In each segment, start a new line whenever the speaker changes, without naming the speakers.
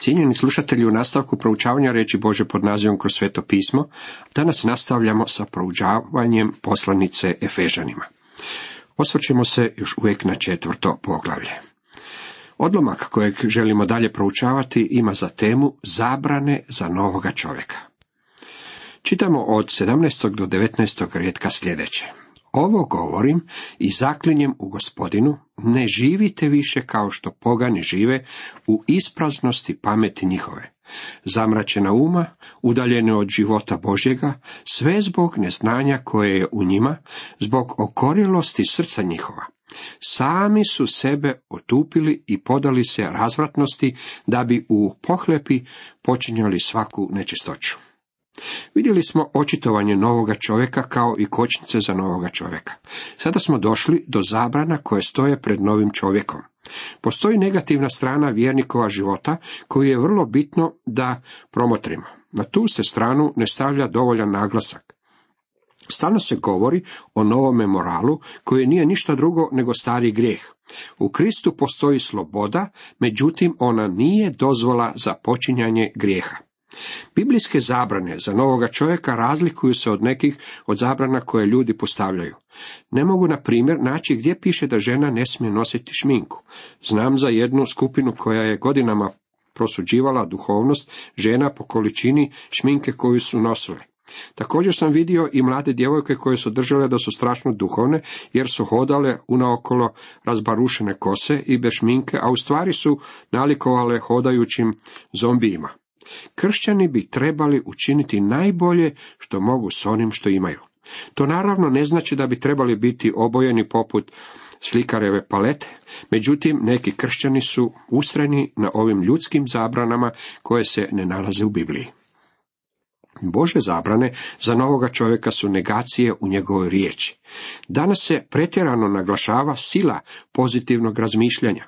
Cijenjeni slušatelji u nastavku proučavanja reći Bože pod nazivom kroz sveto pismo, danas nastavljamo sa proučavanjem poslanice Efežanima. Osvrćemo se još uvijek na četvrto poglavlje. Odlomak kojeg želimo dalje proučavati ima za temu zabrane za novoga čovjeka. Čitamo od 17. do 19. rijetka sljedeće. Ovo govorim i zaklinjem u gospodinu, ne živite više kao što pogani žive u ispraznosti pameti njihove. Zamračena uma, udaljene od života Božjega, sve zbog neznanja koje je u njima, zbog okorjelosti srca njihova. Sami su sebe otupili i podali se razvratnosti da bi u pohlepi počinjali svaku nečistoću. Vidjeli smo očitovanje novoga čovjeka kao i kočnice za novoga čovjeka. Sada smo došli do zabrana koje stoje pred novim čovjekom. Postoji negativna strana vjernikova života koju je vrlo bitno da promotrimo. Na tu se stranu ne stavlja dovoljan naglasak. Stalno se govori o novome moralu koji nije ništa drugo nego stari grijeh. U Kristu postoji sloboda, međutim ona nije dozvola za počinjanje grijeha. Biblijske zabrane za novoga čovjeka razlikuju se od nekih od zabrana koje ljudi postavljaju. Ne mogu, na primjer, naći gdje piše da žena ne smije nositi šminku. Znam za jednu skupinu koja je godinama prosuđivala duhovnost žena po količini šminke koju su nosile. Također sam vidio i mlade djevojke koje su držale da su strašno duhovne, jer su hodale unaokolo razbarušene kose i bez šminke, a u stvari su nalikovale hodajućim zombijima. Kršćani bi trebali učiniti najbolje što mogu s onim što imaju. To naravno ne znači da bi trebali biti obojeni poput slikareve palete, međutim neki kršćani su ustrajni na ovim ljudskim zabranama koje se ne nalaze u Bibliji. Bože zabrane za novoga čovjeka su negacije u njegovoj riječi. Danas se pretjerano naglašava sila pozitivnog razmišljanja.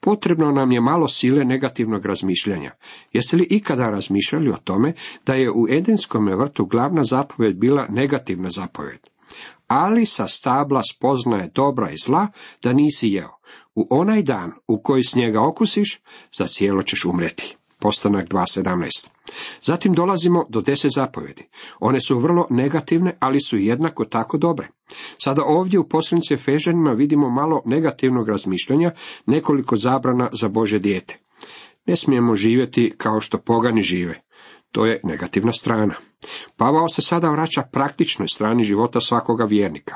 Potrebno nam je malo sile negativnog razmišljanja. Jeste li ikada razmišljali o tome da je u Edenskom vrtu glavna zapovjed bila negativna zapovjed? Ali sa stabla spoznaje dobra i zla da nisi jeo. U onaj dan u koji s njega okusiš, za cijelo ćeš umreti. Postanak 2.17. Zatim dolazimo do deset zapovjedi. One su vrlo negativne, ali su jednako tako dobre. Sada ovdje u posljednici Efežanima vidimo malo negativnog razmišljanja, nekoliko zabrana za Bože dijete. Ne smijemo živjeti kao što pogani žive. To je negativna strana. Pavao se sada vraća praktičnoj strani života svakoga vjernika.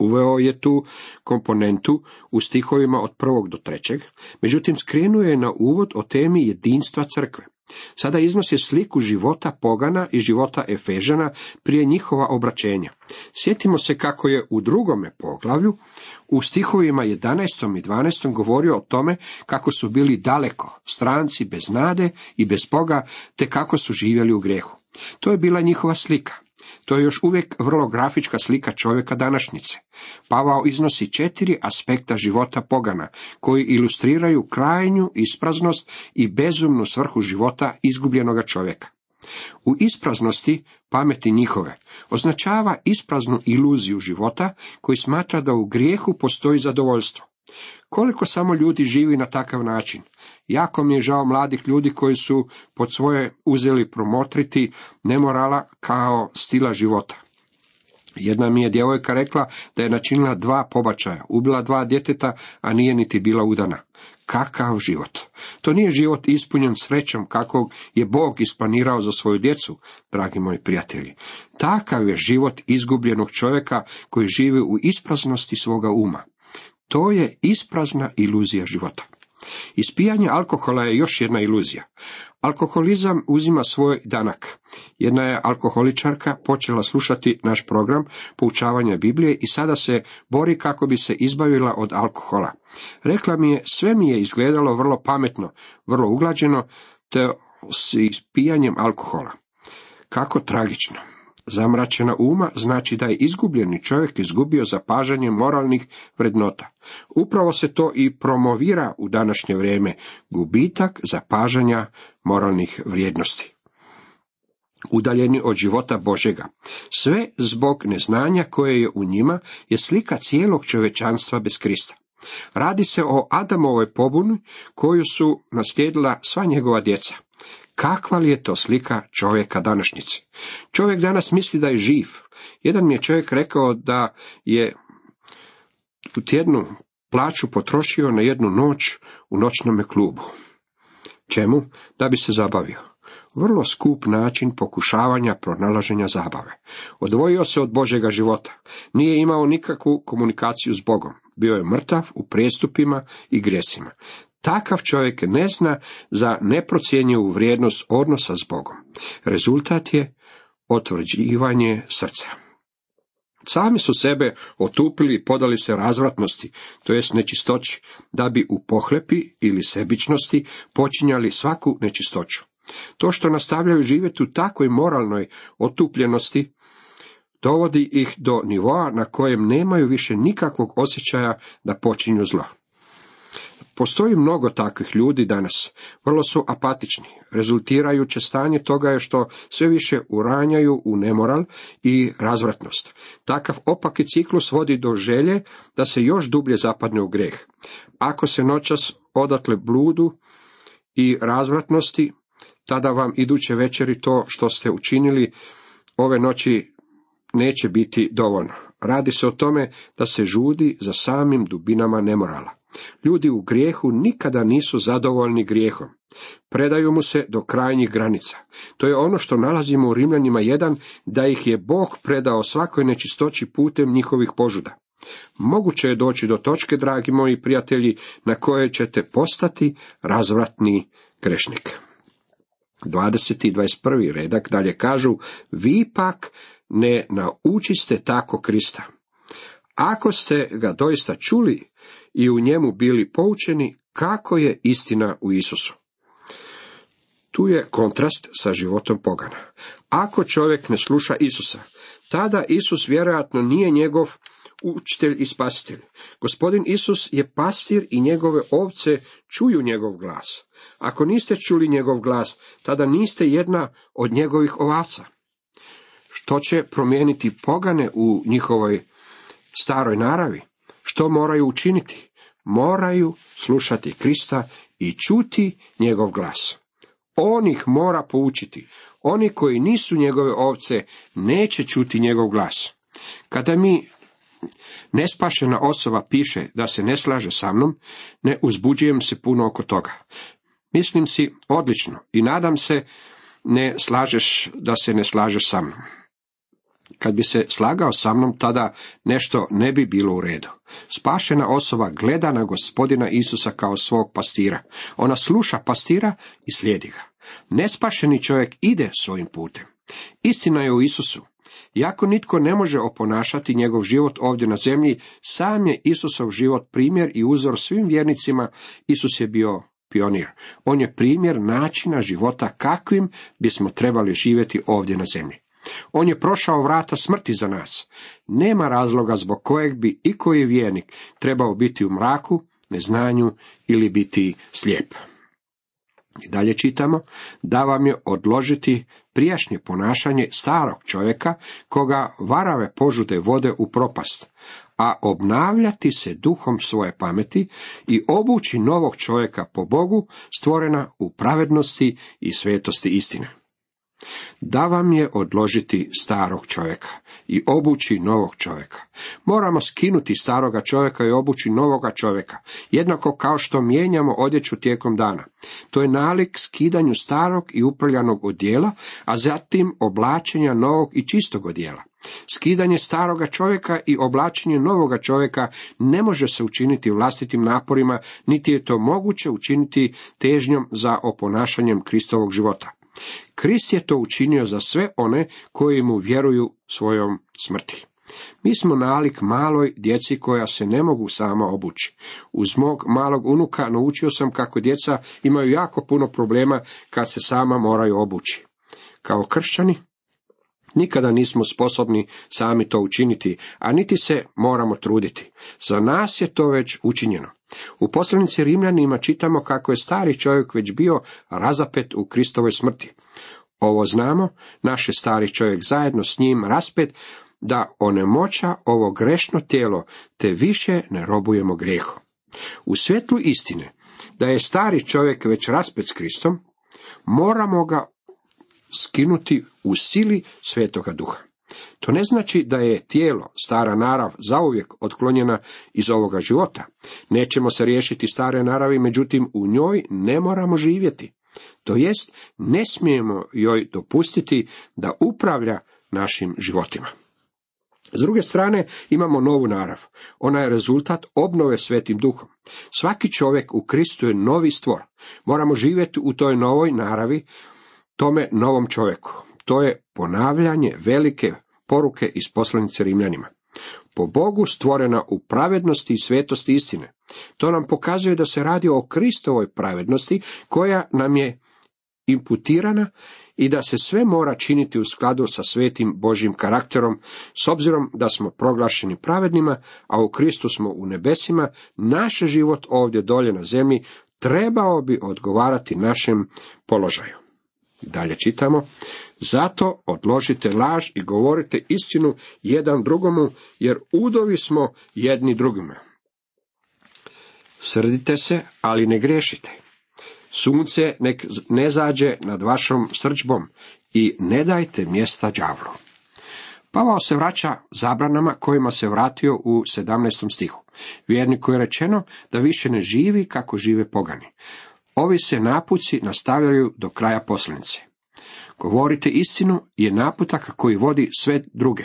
Uveo je tu komponentu u stihovima od prvog do trećeg, međutim skrenuo je na uvod o temi jedinstva crkve. Sada iznosi sliku života pogana i života Efežana prije njihova obraćenja. Sjetimo se kako je u drugome poglavlju u stihovima 11. i 12. govorio o tome kako su bili daleko, stranci bez nade i bez Boga, te kako su živjeli u grehu. To je bila njihova slika. To je još uvijek vrlo grafička slika čovjeka današnjice. Pavao iznosi četiri aspekta života pogana, koji ilustriraju krajnju ispraznost i bezumnu svrhu života izgubljenoga čovjeka. U ispraznosti pameti njihove označava ispraznu iluziju života koji smatra da u grijehu postoji zadovoljstvo. Koliko samo ljudi živi na takav način? Jako mi je žao mladih ljudi koji su pod svoje uzeli promotriti nemorala kao stila života. Jedna mi je djevojka rekla da je načinila dva pobačaja, ubila dva djeteta, a nije niti bila udana. Kakav život? To nije život ispunjen srećom kakvog je Bog isplanirao za svoju djecu, dragi moji prijatelji. Takav je život izgubljenog čovjeka koji živi u ispraznosti svoga uma. To je isprazna iluzija života. Ispijanje alkohola je još jedna iluzija. Alkoholizam uzima svoj danak. Jedna je alkoholičarka počela slušati naš program poučavanja Biblije i sada se bori kako bi se izbavila od alkohola. Rekla mi je, sve mi je izgledalo vrlo pametno, vrlo uglađeno, te s ispijanjem alkohola. Kako tragično. Zamračena uma znači da je izgubljeni čovjek izgubio zapažanje moralnih vrednota. Upravo se to i promovira u današnje vrijeme, gubitak zapažanja moralnih vrijednosti. Udaljeni od života Božega. Sve zbog neznanja koje je u njima je slika cijelog čovečanstva bez Krista. Radi se o Adamovoj pobuni koju su naslijedila sva njegova djeca. Kakva li je to slika čovjeka današnjice? Čovjek danas misli da je živ. Jedan mi je čovjek rekao da je u tjednu plaću potrošio na jednu noć u noćnome klubu. Čemu? Da bi se zabavio. Vrlo skup način pokušavanja pronalaženja zabave. Odvojio se od Božjega života. Nije imao nikakvu komunikaciju s Bogom. Bio je mrtav u prestupima i grijesima. Takav čovjek ne zna za neprocjenjivu vrijednost odnosa s Bogom. Rezultat je otvrđivanje srca. Sami su sebe otupili i podali se razvratnosti, to jest nečistoći, da bi u pohlepi ili sebičnosti počinjali svaku nečistoću. To što nastavljaju živjeti u takvoj moralnoj otupljenosti, dovodi ih do nivoa na kojem nemaju više nikakvog osjećaja da počinju zlo. Postoji mnogo takvih ljudi danas, vrlo su apatični. Rezultirajuće stanje toga je što sve više uranjaju u nemoral i razvratnost. Takav opaki ciklus vodi do želje da se još dublje zapadne u greh. Ako se noćas odatle bludu i razvratnosti, tada vam iduće večeri to što ste učinili ove noći neće biti dovoljno. Radi se o tome da se žudi za samim dubinama nemorala. Ljudi u grijehu nikada nisu zadovoljni grijehom. Predaju mu se do krajnjih granica. To je ono što nalazimo u Rimljanima jedan, da ih je Bog predao svakoj nečistoći putem njihovih požuda. Moguće je doći do točke, dragi moji prijatelji, na koje ćete postati razvratni grešnik. 20. i 21. redak dalje kažu, vi pak ne naučiste tako Krista. Ako ste ga doista čuli i u njemu bili poučeni, kako je istina u Isusu. Tu je kontrast sa životom pogana. Ako čovjek ne sluša Isusa, tada Isus vjerojatno nije njegov učitelj i spasitelj. Gospodin Isus je pastir i njegove ovce čuju njegov glas. Ako niste čuli njegov glas, tada niste jedna od njegovih ovaca. Što će promijeniti pogane u njihovoj staroj naravi? Što moraju učiniti? Moraju slušati Krista i čuti njegov glas. On ih mora poučiti. Oni koji nisu njegove ovce neće čuti njegov glas. Kada mi nespašena osoba piše da se ne slaže sa mnom, ne uzbuđujem se puno oko toga. Mislim si odlično i nadam se ne slažeš da se ne slažeš sa mnom. Kad bi se slagao sa mnom, tada nešto ne bi bilo u redu. Spašena osoba gleda na gospodina Isusa kao svog pastira. Ona sluša pastira i slijedi ga. Nespašeni čovjek ide svojim putem. Istina je u Isusu. Iako nitko ne može oponašati njegov život ovdje na zemlji, sam je Isusov život primjer i uzor svim vjernicima. Isus je bio pionir. On je primjer načina života kakvim bismo trebali živjeti ovdje na zemlji. On je prošao vrata smrti za nas. Nema razloga zbog kojeg bi i koji vjernik trebao biti u mraku, neznanju ili biti slijep. I dalje čitamo da vam je odložiti prijašnje ponašanje starog čovjeka koga varave požude vode u propast, a obnavljati se duhom svoje pameti i obući novog čovjeka po Bogu stvorena u pravednosti i svetosti istine da vam je odložiti starog čovjeka i obući novog čovjeka. Moramo skinuti staroga čovjeka i obući novoga čovjeka, jednako kao što mijenjamo odjeću tijekom dana. To je nalik skidanju starog i uprljanog odjela, a zatim oblačenja novog i čistog odjela. Skidanje staroga čovjeka i oblačenje novoga čovjeka ne može se učiniti vlastitim naporima, niti je to moguće učiniti težnjom za oponašanjem Kristovog života. Krist je to učinio za sve one koji mu vjeruju svojom smrti. Mi smo nalik maloj djeci koja se ne mogu sama obući. Uz mog malog unuka naučio sam kako djeca imaju jako puno problema kad se sama moraju obući. Kao kršćani Nikada nismo sposobni sami to učiniti, a niti se moramo truditi. Za nas je to već učinjeno. U poslanici Rimljanima čitamo kako je stari čovjek već bio razapet u Kristovoj smrti. Ovo znamo, naš je stari čovjek zajedno s njim raspet, da onemoća ovo grešno tijelo, te više ne robujemo grijehu. U svjetlu istine, da je stari čovjek već raspet s Kristom, moramo ga skinuti u sili svetoga duha. To ne znači da je tijelo, stara narav, zauvijek otklonjena iz ovoga života. Nećemo se riješiti stare naravi, međutim u njoj ne moramo živjeti. To jest, ne smijemo joj dopustiti da upravlja našim životima. S druge strane imamo novu narav. Ona je rezultat obnove svetim duhom. Svaki čovjek u Kristu je novi stvor. Moramo živjeti u toj novoj naravi, tome novom čovjeku. To je ponavljanje velike poruke iz poslanice Rimljanima. Po Bogu stvorena u pravednosti i svetosti istine. To nam pokazuje da se radi o Kristovoj pravednosti koja nam je imputirana i da se sve mora činiti u skladu sa svetim Božjim karakterom, s obzirom da smo proglašeni pravednima, a u Kristu smo u nebesima, naš život ovdje dolje na zemlji trebao bi odgovarati našem položaju. Dalje čitamo, zato odložite laž i govorite istinu jedan drugomu, jer udovi smo jedni drugima. Srdite se, ali ne griješite. Sunce nek ne zađe nad vašom srđbom i ne dajte mjesta đavru. Pavao se vraća zabranama kojima se vratio u 17. stihu. Vjerniku je rečeno da više ne živi kako žive pogani. Ovi se napuci nastavljaju do kraja poslanice. Govorite istinu je naputak koji vodi sve druge.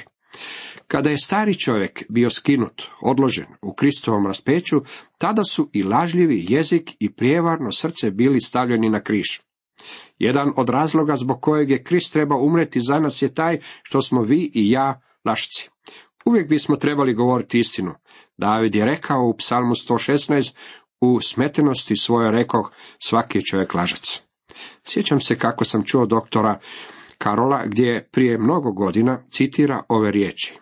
Kada je stari čovjek bio skinut, odložen u Kristovom raspeću, tada su i lažljivi jezik i prijevarno srce bili stavljeni na križ. Jedan od razloga zbog kojeg je Krist treba umreti za nas je taj što smo vi i ja lašci. Uvijek bismo trebali govoriti istinu. David je rekao u psalmu 116, u smetenosti svoje rekoh, svaki je čovjek lažac. Sjećam se kako sam čuo doktora Karola gdje prije mnogo godina citira ove riječi.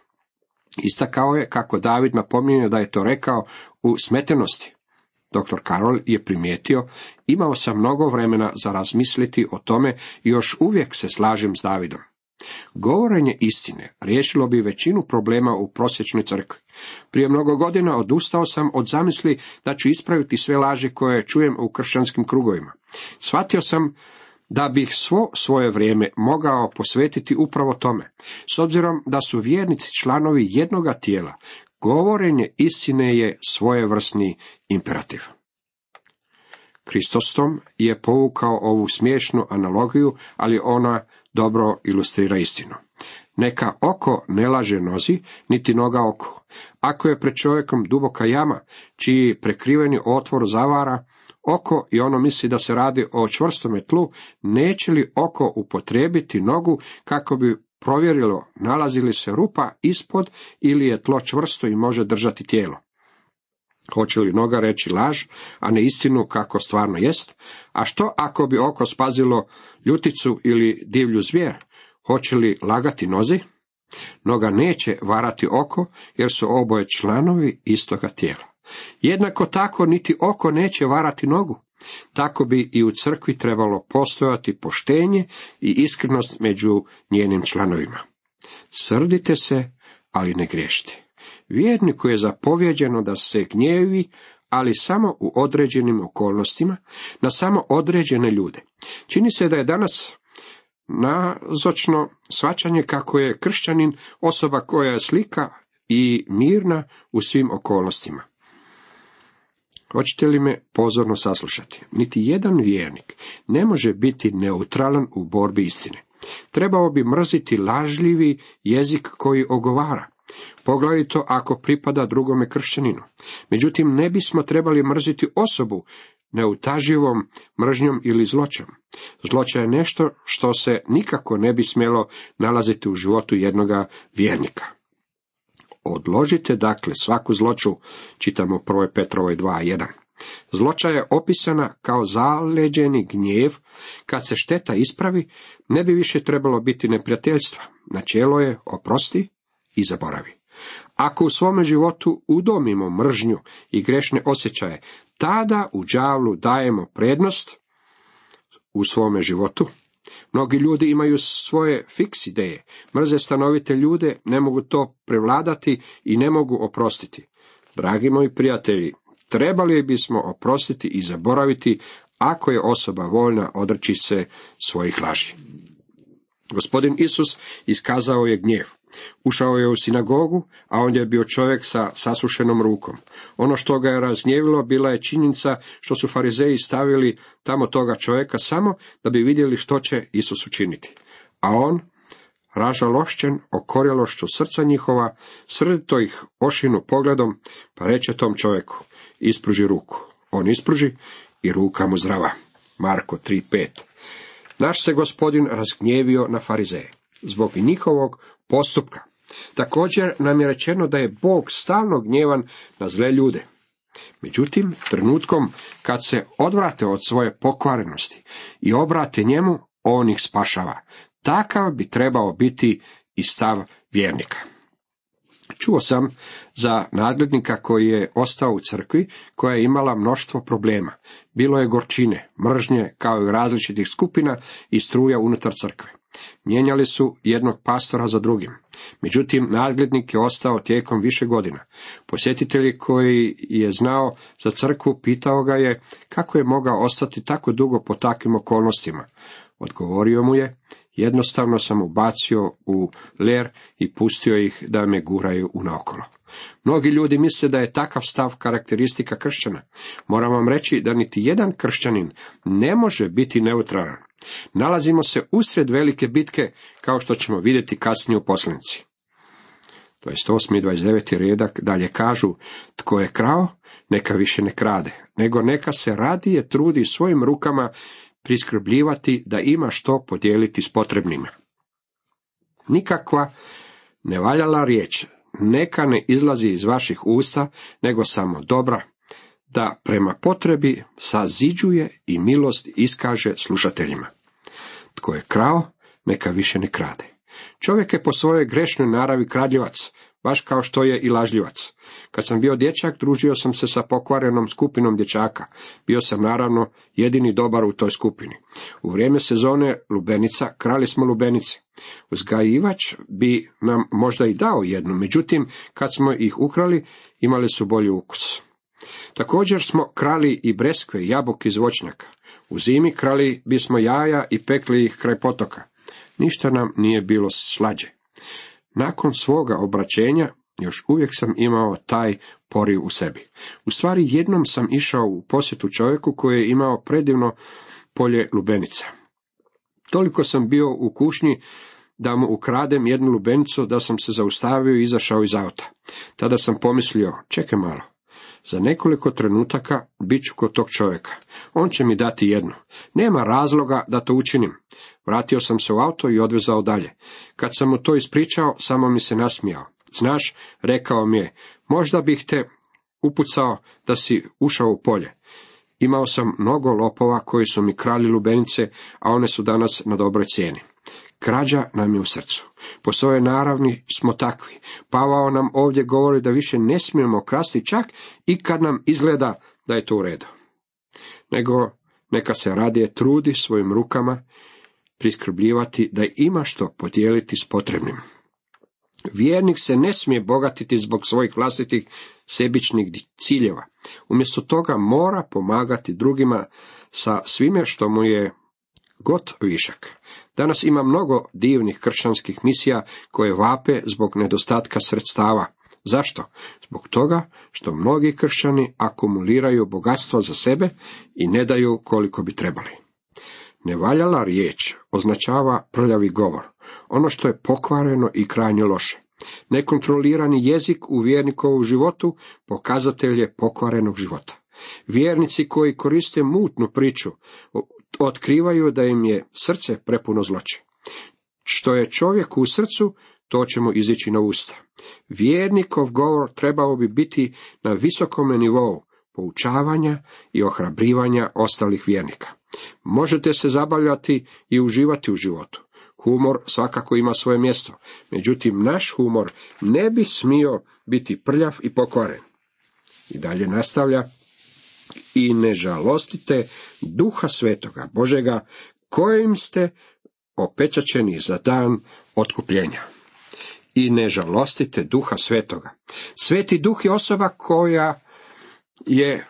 Istakao je kako David napominje da je to rekao u smetenosti. Dr. Karol je primijetio, imao sam mnogo vremena za razmisliti o tome i još uvijek se slažem s Davidom. Govorenje istine riješilo bi većinu problema u prosječnoj crkvi. Prije mnogo godina odustao sam od zamisli da ću ispraviti sve laži koje čujem u kršćanskim krugovima. Shvatio sam da bih svo svoje vrijeme mogao posvetiti upravo tome. S obzirom da su vjernici članovi jednoga tijela, govorenje istine je svojevrsni imperativ. Kristostom je povukao ovu smiješnu analogiju, ali ona dobro ilustrira istinu. Neka oko ne laže nozi, niti noga oko. Ako je pred čovjekom duboka jama, čiji prekriveni otvor zavara, oko i ono misli da se radi o čvrstome tlu, neće li oko upotrijebiti nogu kako bi provjerilo nalazi li se rupa ispod ili je tlo čvrsto i može držati tijelo. Hoće li noga reći laž, a ne istinu kako stvarno jest? A što ako bi oko spazilo ljuticu ili divlju zvijer? Hoće li lagati nozi? Noga neće varati oko, jer su oboje članovi istoga tijela. Jednako tako niti oko neće varati nogu. Tako bi i u crkvi trebalo postojati poštenje i iskrenost među njenim članovima. Srdite se, ali ne griješite. Vjerniku je zapovjeđeno da se gnjevi, ali samo u određenim okolnostima, na samo određene ljude. Čini se da je danas nazočno svačanje kako je kršćanin osoba koja je slika i mirna u svim okolnostima. Hoćete li me pozorno saslušati? Niti jedan vjernik ne može biti neutralan u borbi istine. Trebao bi mrziti lažljivi jezik koji ogovara. Poglavito ako pripada drugome kršćaninu. Međutim, ne bismo trebali mrziti osobu neutaživom mržnjom ili zloćom. Zloća je nešto što se nikako ne bi smjelo nalaziti u životu jednoga vjernika. Odložite dakle svaku zloću, čitamo 1. Petrovoj 2.1. Zloća je opisana kao zaleđeni gnjev, kad se šteta ispravi, ne bi više trebalo biti neprijateljstva. Načelo je oprosti i zaboravi. Ako u svome životu udomimo mržnju i grešne osjećaje, tada u đavlu dajemo prednost u svome životu. Mnogi ljudi imaju svoje fiks ideje, mrze stanovite ljude, ne mogu to prevladati i ne mogu oprostiti. Dragi moji prijatelji, trebali bismo oprostiti i zaboraviti ako je osoba voljna odreći se svojih laži. Gospodin Isus iskazao je gnjev. Ušao je u sinagogu, a on je bio čovjek sa sasušenom rukom. Ono što ga je razgnjevilo bila je činjenica što su farizeji stavili tamo toga čovjeka samo da bi vidjeli što će Isus učiniti. A on, ražalošćen okorjelošću srca njihova, srdito ih ošinu pogledom, pa reče tom čovjeku, ispruži ruku. On ispruži i ruka mu zdrava. Marko 3.5 Naš se gospodin razgnjevio na farizeje, zbog njihovog postupka. Također nam je rečeno da je Bog stalno gnjevan na zle ljude. Međutim, trenutkom kad se odvrate od svoje pokvarenosti i obrate njemu, on ih spašava. Takav bi trebao biti i stav vjernika. Čuo sam za nadglednika koji je ostao u crkvi, koja je imala mnoštvo problema. Bilo je gorčine, mržnje, kao i različitih skupina i struja unutar crkve. Mijenjali su jednog pastora za drugim. Međutim, nadglednik je ostao tijekom više godina. Posjetitelji koji je znao za crkvu pitao ga je kako je mogao ostati tako dugo po takvim okolnostima. Odgovorio mu je, jednostavno sam ubacio u ler i pustio ih da me guraju u naokolo. Mnogi ljudi misle da je takav stav karakteristika kršćana. Moram vam reći da niti jedan kršćanin ne može biti neutralan. Nalazimo se usred velike bitke, kao što ćemo vidjeti kasnije u poslanici. 28. i 29. redak dalje kažu, tko je krao, neka više ne krade, nego neka se radije trudi svojim rukama priskrbljivati da ima što podijeliti s potrebnima. Nikakva nevaljala riječ, neka ne izlazi iz vaših usta, nego samo dobra, da prema potrebi saziđuje i milost iskaže slušateljima. Tko je krao, neka više ne krade. Čovjek je po svojoj grešnoj naravi kradljivac, baš kao što je i lažljivac. Kad sam bio dječak, družio sam se sa pokvarenom skupinom dječaka. Bio sam naravno jedini dobar u toj skupini. U vrijeme sezone lubenica krali smo lubenice. Uzgajivač bi nam možda i dao jednu, međutim, kad smo ih ukrali, imali su bolji ukus. Također smo krali i breskve i jabuke iz voćnjaka. U zimi krali bismo jaja i pekli ih kraj potoka. Ništa nam nije bilo slađe. Nakon svoga obraćenja još uvijek sam imao taj poriv u sebi. U stvari jednom sam išao u posjetu čovjeku koji je imao predivno polje lubenica. Toliko sam bio u kušnji da mu ukradem jednu lubenicu da sam se zaustavio i izašao iz auta. Tada sam pomislio, čekaj malo, za nekoliko trenutaka bit ću kod tog čovjeka. On će mi dati jednu. Nema razloga da to učinim. Vratio sam se u auto i odvezao dalje. Kad sam mu to ispričao, samo mi se nasmijao. Znaš, rekao mi je, možda bih te upucao da si ušao u polje. Imao sam mnogo lopova koji su mi krali lubenice, a one su danas na dobroj cijeni. Krađa nam je u srcu. Po svojoj naravni smo takvi. Pavao nam ovdje govori da više ne smijemo krasti čak i kad nam izgleda da je to u redu. Nego neka se radije trudi svojim rukama priskrbljivati da ima što podijeliti s potrebnim. Vjernik se ne smije bogatiti zbog svojih vlastitih sebičnih ciljeva. Umjesto toga mora pomagati drugima sa svime što mu je god višak. Danas ima mnogo divnih kršćanskih misija koje vape zbog nedostatka sredstava. Zašto? Zbog toga što mnogi kršćani akumuliraju bogatstvo za sebe i ne daju koliko bi trebali. Nevaljala riječ označava prljavi govor, ono što je pokvareno i krajnje loše. Nekontrolirani jezik u vjernikovu životu pokazatelj je pokvarenog života. Vjernici koji koriste mutnu priču otkrivaju da im je srce prepuno zloće. Što je čovjek u srcu, to ćemo izići na usta. Vjernikov govor trebao bi biti na visokome nivou poučavanja i ohrabrivanja ostalih vjernika. Možete se zabavljati i uživati u životu. Humor svakako ima svoje mjesto, međutim naš humor ne bi smio biti prljav i pokvaren. I dalje nastavlja, i ne žalostite duha svetoga Božega, kojim ste opečačeni za dan otkupljenja. I ne žalostite duha svetoga. Sveti duh je osoba koja je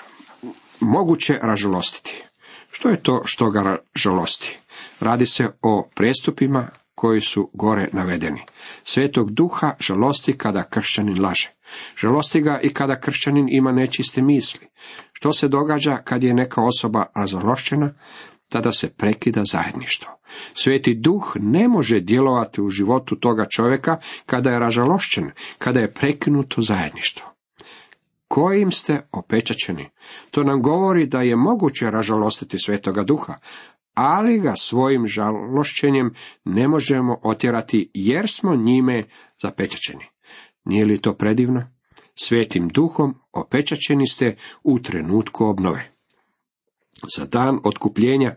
moguće ražalostiti. Što je to što ga žalosti? Radi se o prestupima koji su gore navedeni. Svetog duha žalosti kada kršćanin laže. Žalosti ga i kada kršćanin ima nečiste misli. Što se događa kad je neka osoba razalošćena? Tada se prekida zajedništvo. Sveti duh ne može djelovati u životu toga čovjeka kada je ražalošćen, kada je prekinuto zajedništvo. Kojim ste opečačeni? To nam govori da je moguće ražalostiti svetoga duha, ali ga svojim žalošćenjem ne možemo otjerati jer smo njime zapečačeni. Nije li to predivno? Svetim duhom opečačeni ste u trenutku obnove. Za dan otkupljenja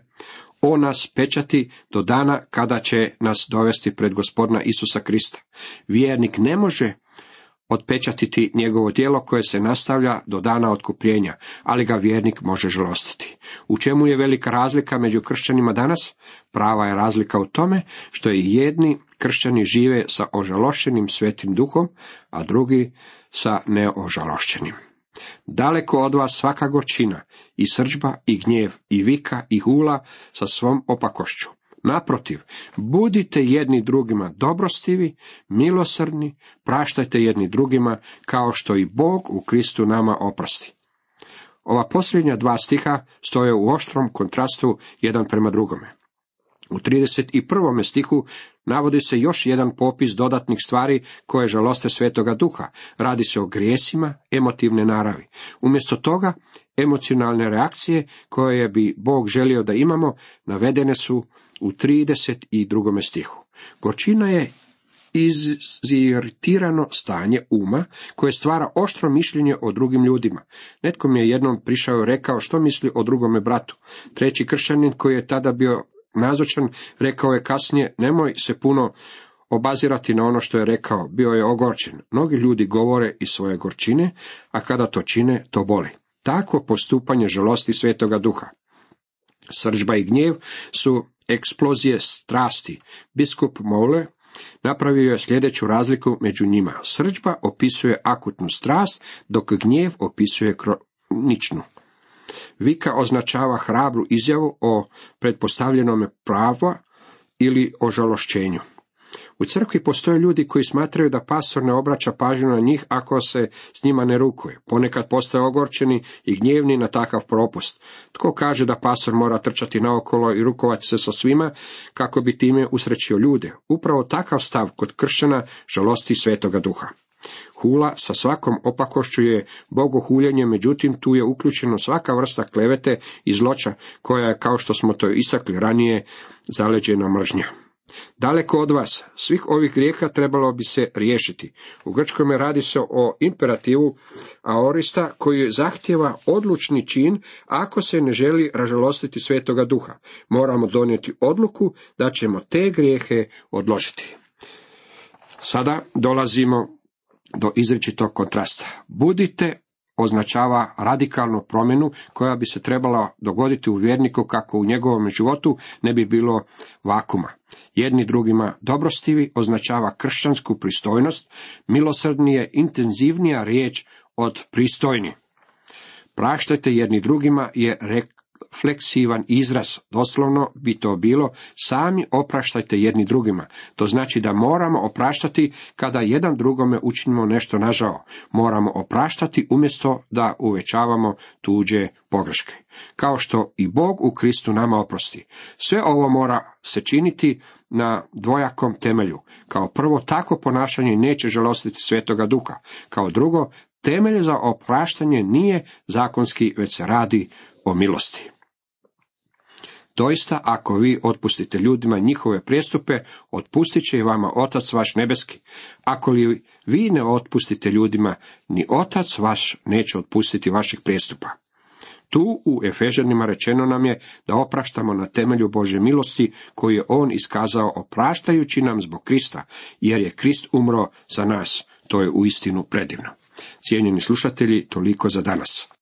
on nas pečati do dana kada će nas dovesti pred gospodina Isusa Krista. Vjernik ne može otpečatiti njegovo djelo koje se nastavlja do dana otkupljenja, ali ga vjernik može žalostiti. U čemu je velika razlika među kršćanima danas? Prava je razlika u tome što i jedni kršćani žive sa ožalošćenim svetim duhom, a drugi sa neožalošćenim. Daleko od vas svaka gorčina, i srđba, i gnjev, i vika, i hula sa svom opakošću. Naprotiv, budite jedni drugima dobrostivi, milosrdni, praštajte jedni drugima, kao što i Bog u Kristu nama oprosti. Ova posljednja dva stiha stoje u oštrom kontrastu jedan prema drugome. U 31. stihu navodi se još jedan popis dodatnih stvari koje žaloste svetoga duha. Radi se o grijesima emotivne naravi. Umjesto toga, emocionalne reakcije koje bi Bog želio da imamo, navedene su u 32. stihu. Gorčina je iziritirano stanje uma koje stvara oštro mišljenje o drugim ljudima. Netko mi je jednom prišao i rekao što misli o drugome bratu. Treći kršanin koji je tada bio nazočan rekao je kasnije nemoj se puno obazirati na ono što je rekao, bio je ogorčen. Mnogi ljudi govore iz svoje gorčine, a kada to čine, to boli. Takvo postupanje žalosti svetoga duha. Srđba i gnjev su eksplozije strasti. Biskup Mole napravio je sljedeću razliku među njima. Srđba opisuje akutnu strast, dok gnjev opisuje kroničnu. Vika označava hrabru izjavu o pretpostavljenome prava ili o žalošćenju. U crkvi postoje ljudi koji smatraju da pastor ne obraća pažnju na njih ako se s njima ne rukuje. Ponekad postaje ogorčeni i gnjevni na takav propust. Tko kaže da pastor mora trčati naokolo i rukovati se sa svima kako bi time usrećio ljude? Upravo takav stav kod kršćana žalosti svetoga duha. Hula sa svakom opakošću je bogohuljenje, međutim tu je uključeno svaka vrsta klevete i zloća koja je, kao što smo to istakli ranije, zaleđena mržnja. Daleko od vas, svih ovih grijeha trebalo bi se riješiti. U grčkome radi se o imperativu aorista koji zahtjeva odlučni čin ako se ne želi ražalostiti svetoga duha. Moramo donijeti odluku da ćemo te grijehe odložiti. Sada dolazimo do izričitog kontrasta. Budite označava radikalnu promjenu koja bi se trebala dogoditi u vjerniku kako u njegovom životu ne bi bilo vakuma. Jedni drugima dobrostivi označava kršćansku pristojnost, milosrdnije, intenzivnija riječ od pristojni. Praštajte jedni drugima je fleksivan izraz, doslovno bi to bilo, sami opraštajte jedni drugima. To znači da moramo opraštati kada jedan drugome učinimo nešto nažao. Moramo opraštati umjesto da uvećavamo tuđe pogreške. Kao što i Bog u Kristu nama oprosti. Sve ovo mora se činiti na dvojakom temelju. Kao prvo, takvo ponašanje neće žalostiti svetoga duha. Kao drugo, temelj za opraštanje nije zakonski, već se radi o milosti. Doista, ako vi otpustite ljudima njihove prijestupe, otpustit će i vama Otac vaš nebeski. Ako li vi ne otpustite ljudima, ni Otac vaš neće otpustiti vaših prijestupa. Tu u Efežanima rečeno nam je da opraštamo na temelju Bože milosti koju je On iskazao opraštajući nam zbog Krista, jer je Krist umro za nas. To je uistinu predivno. Cijenjeni slušatelji, toliko za danas.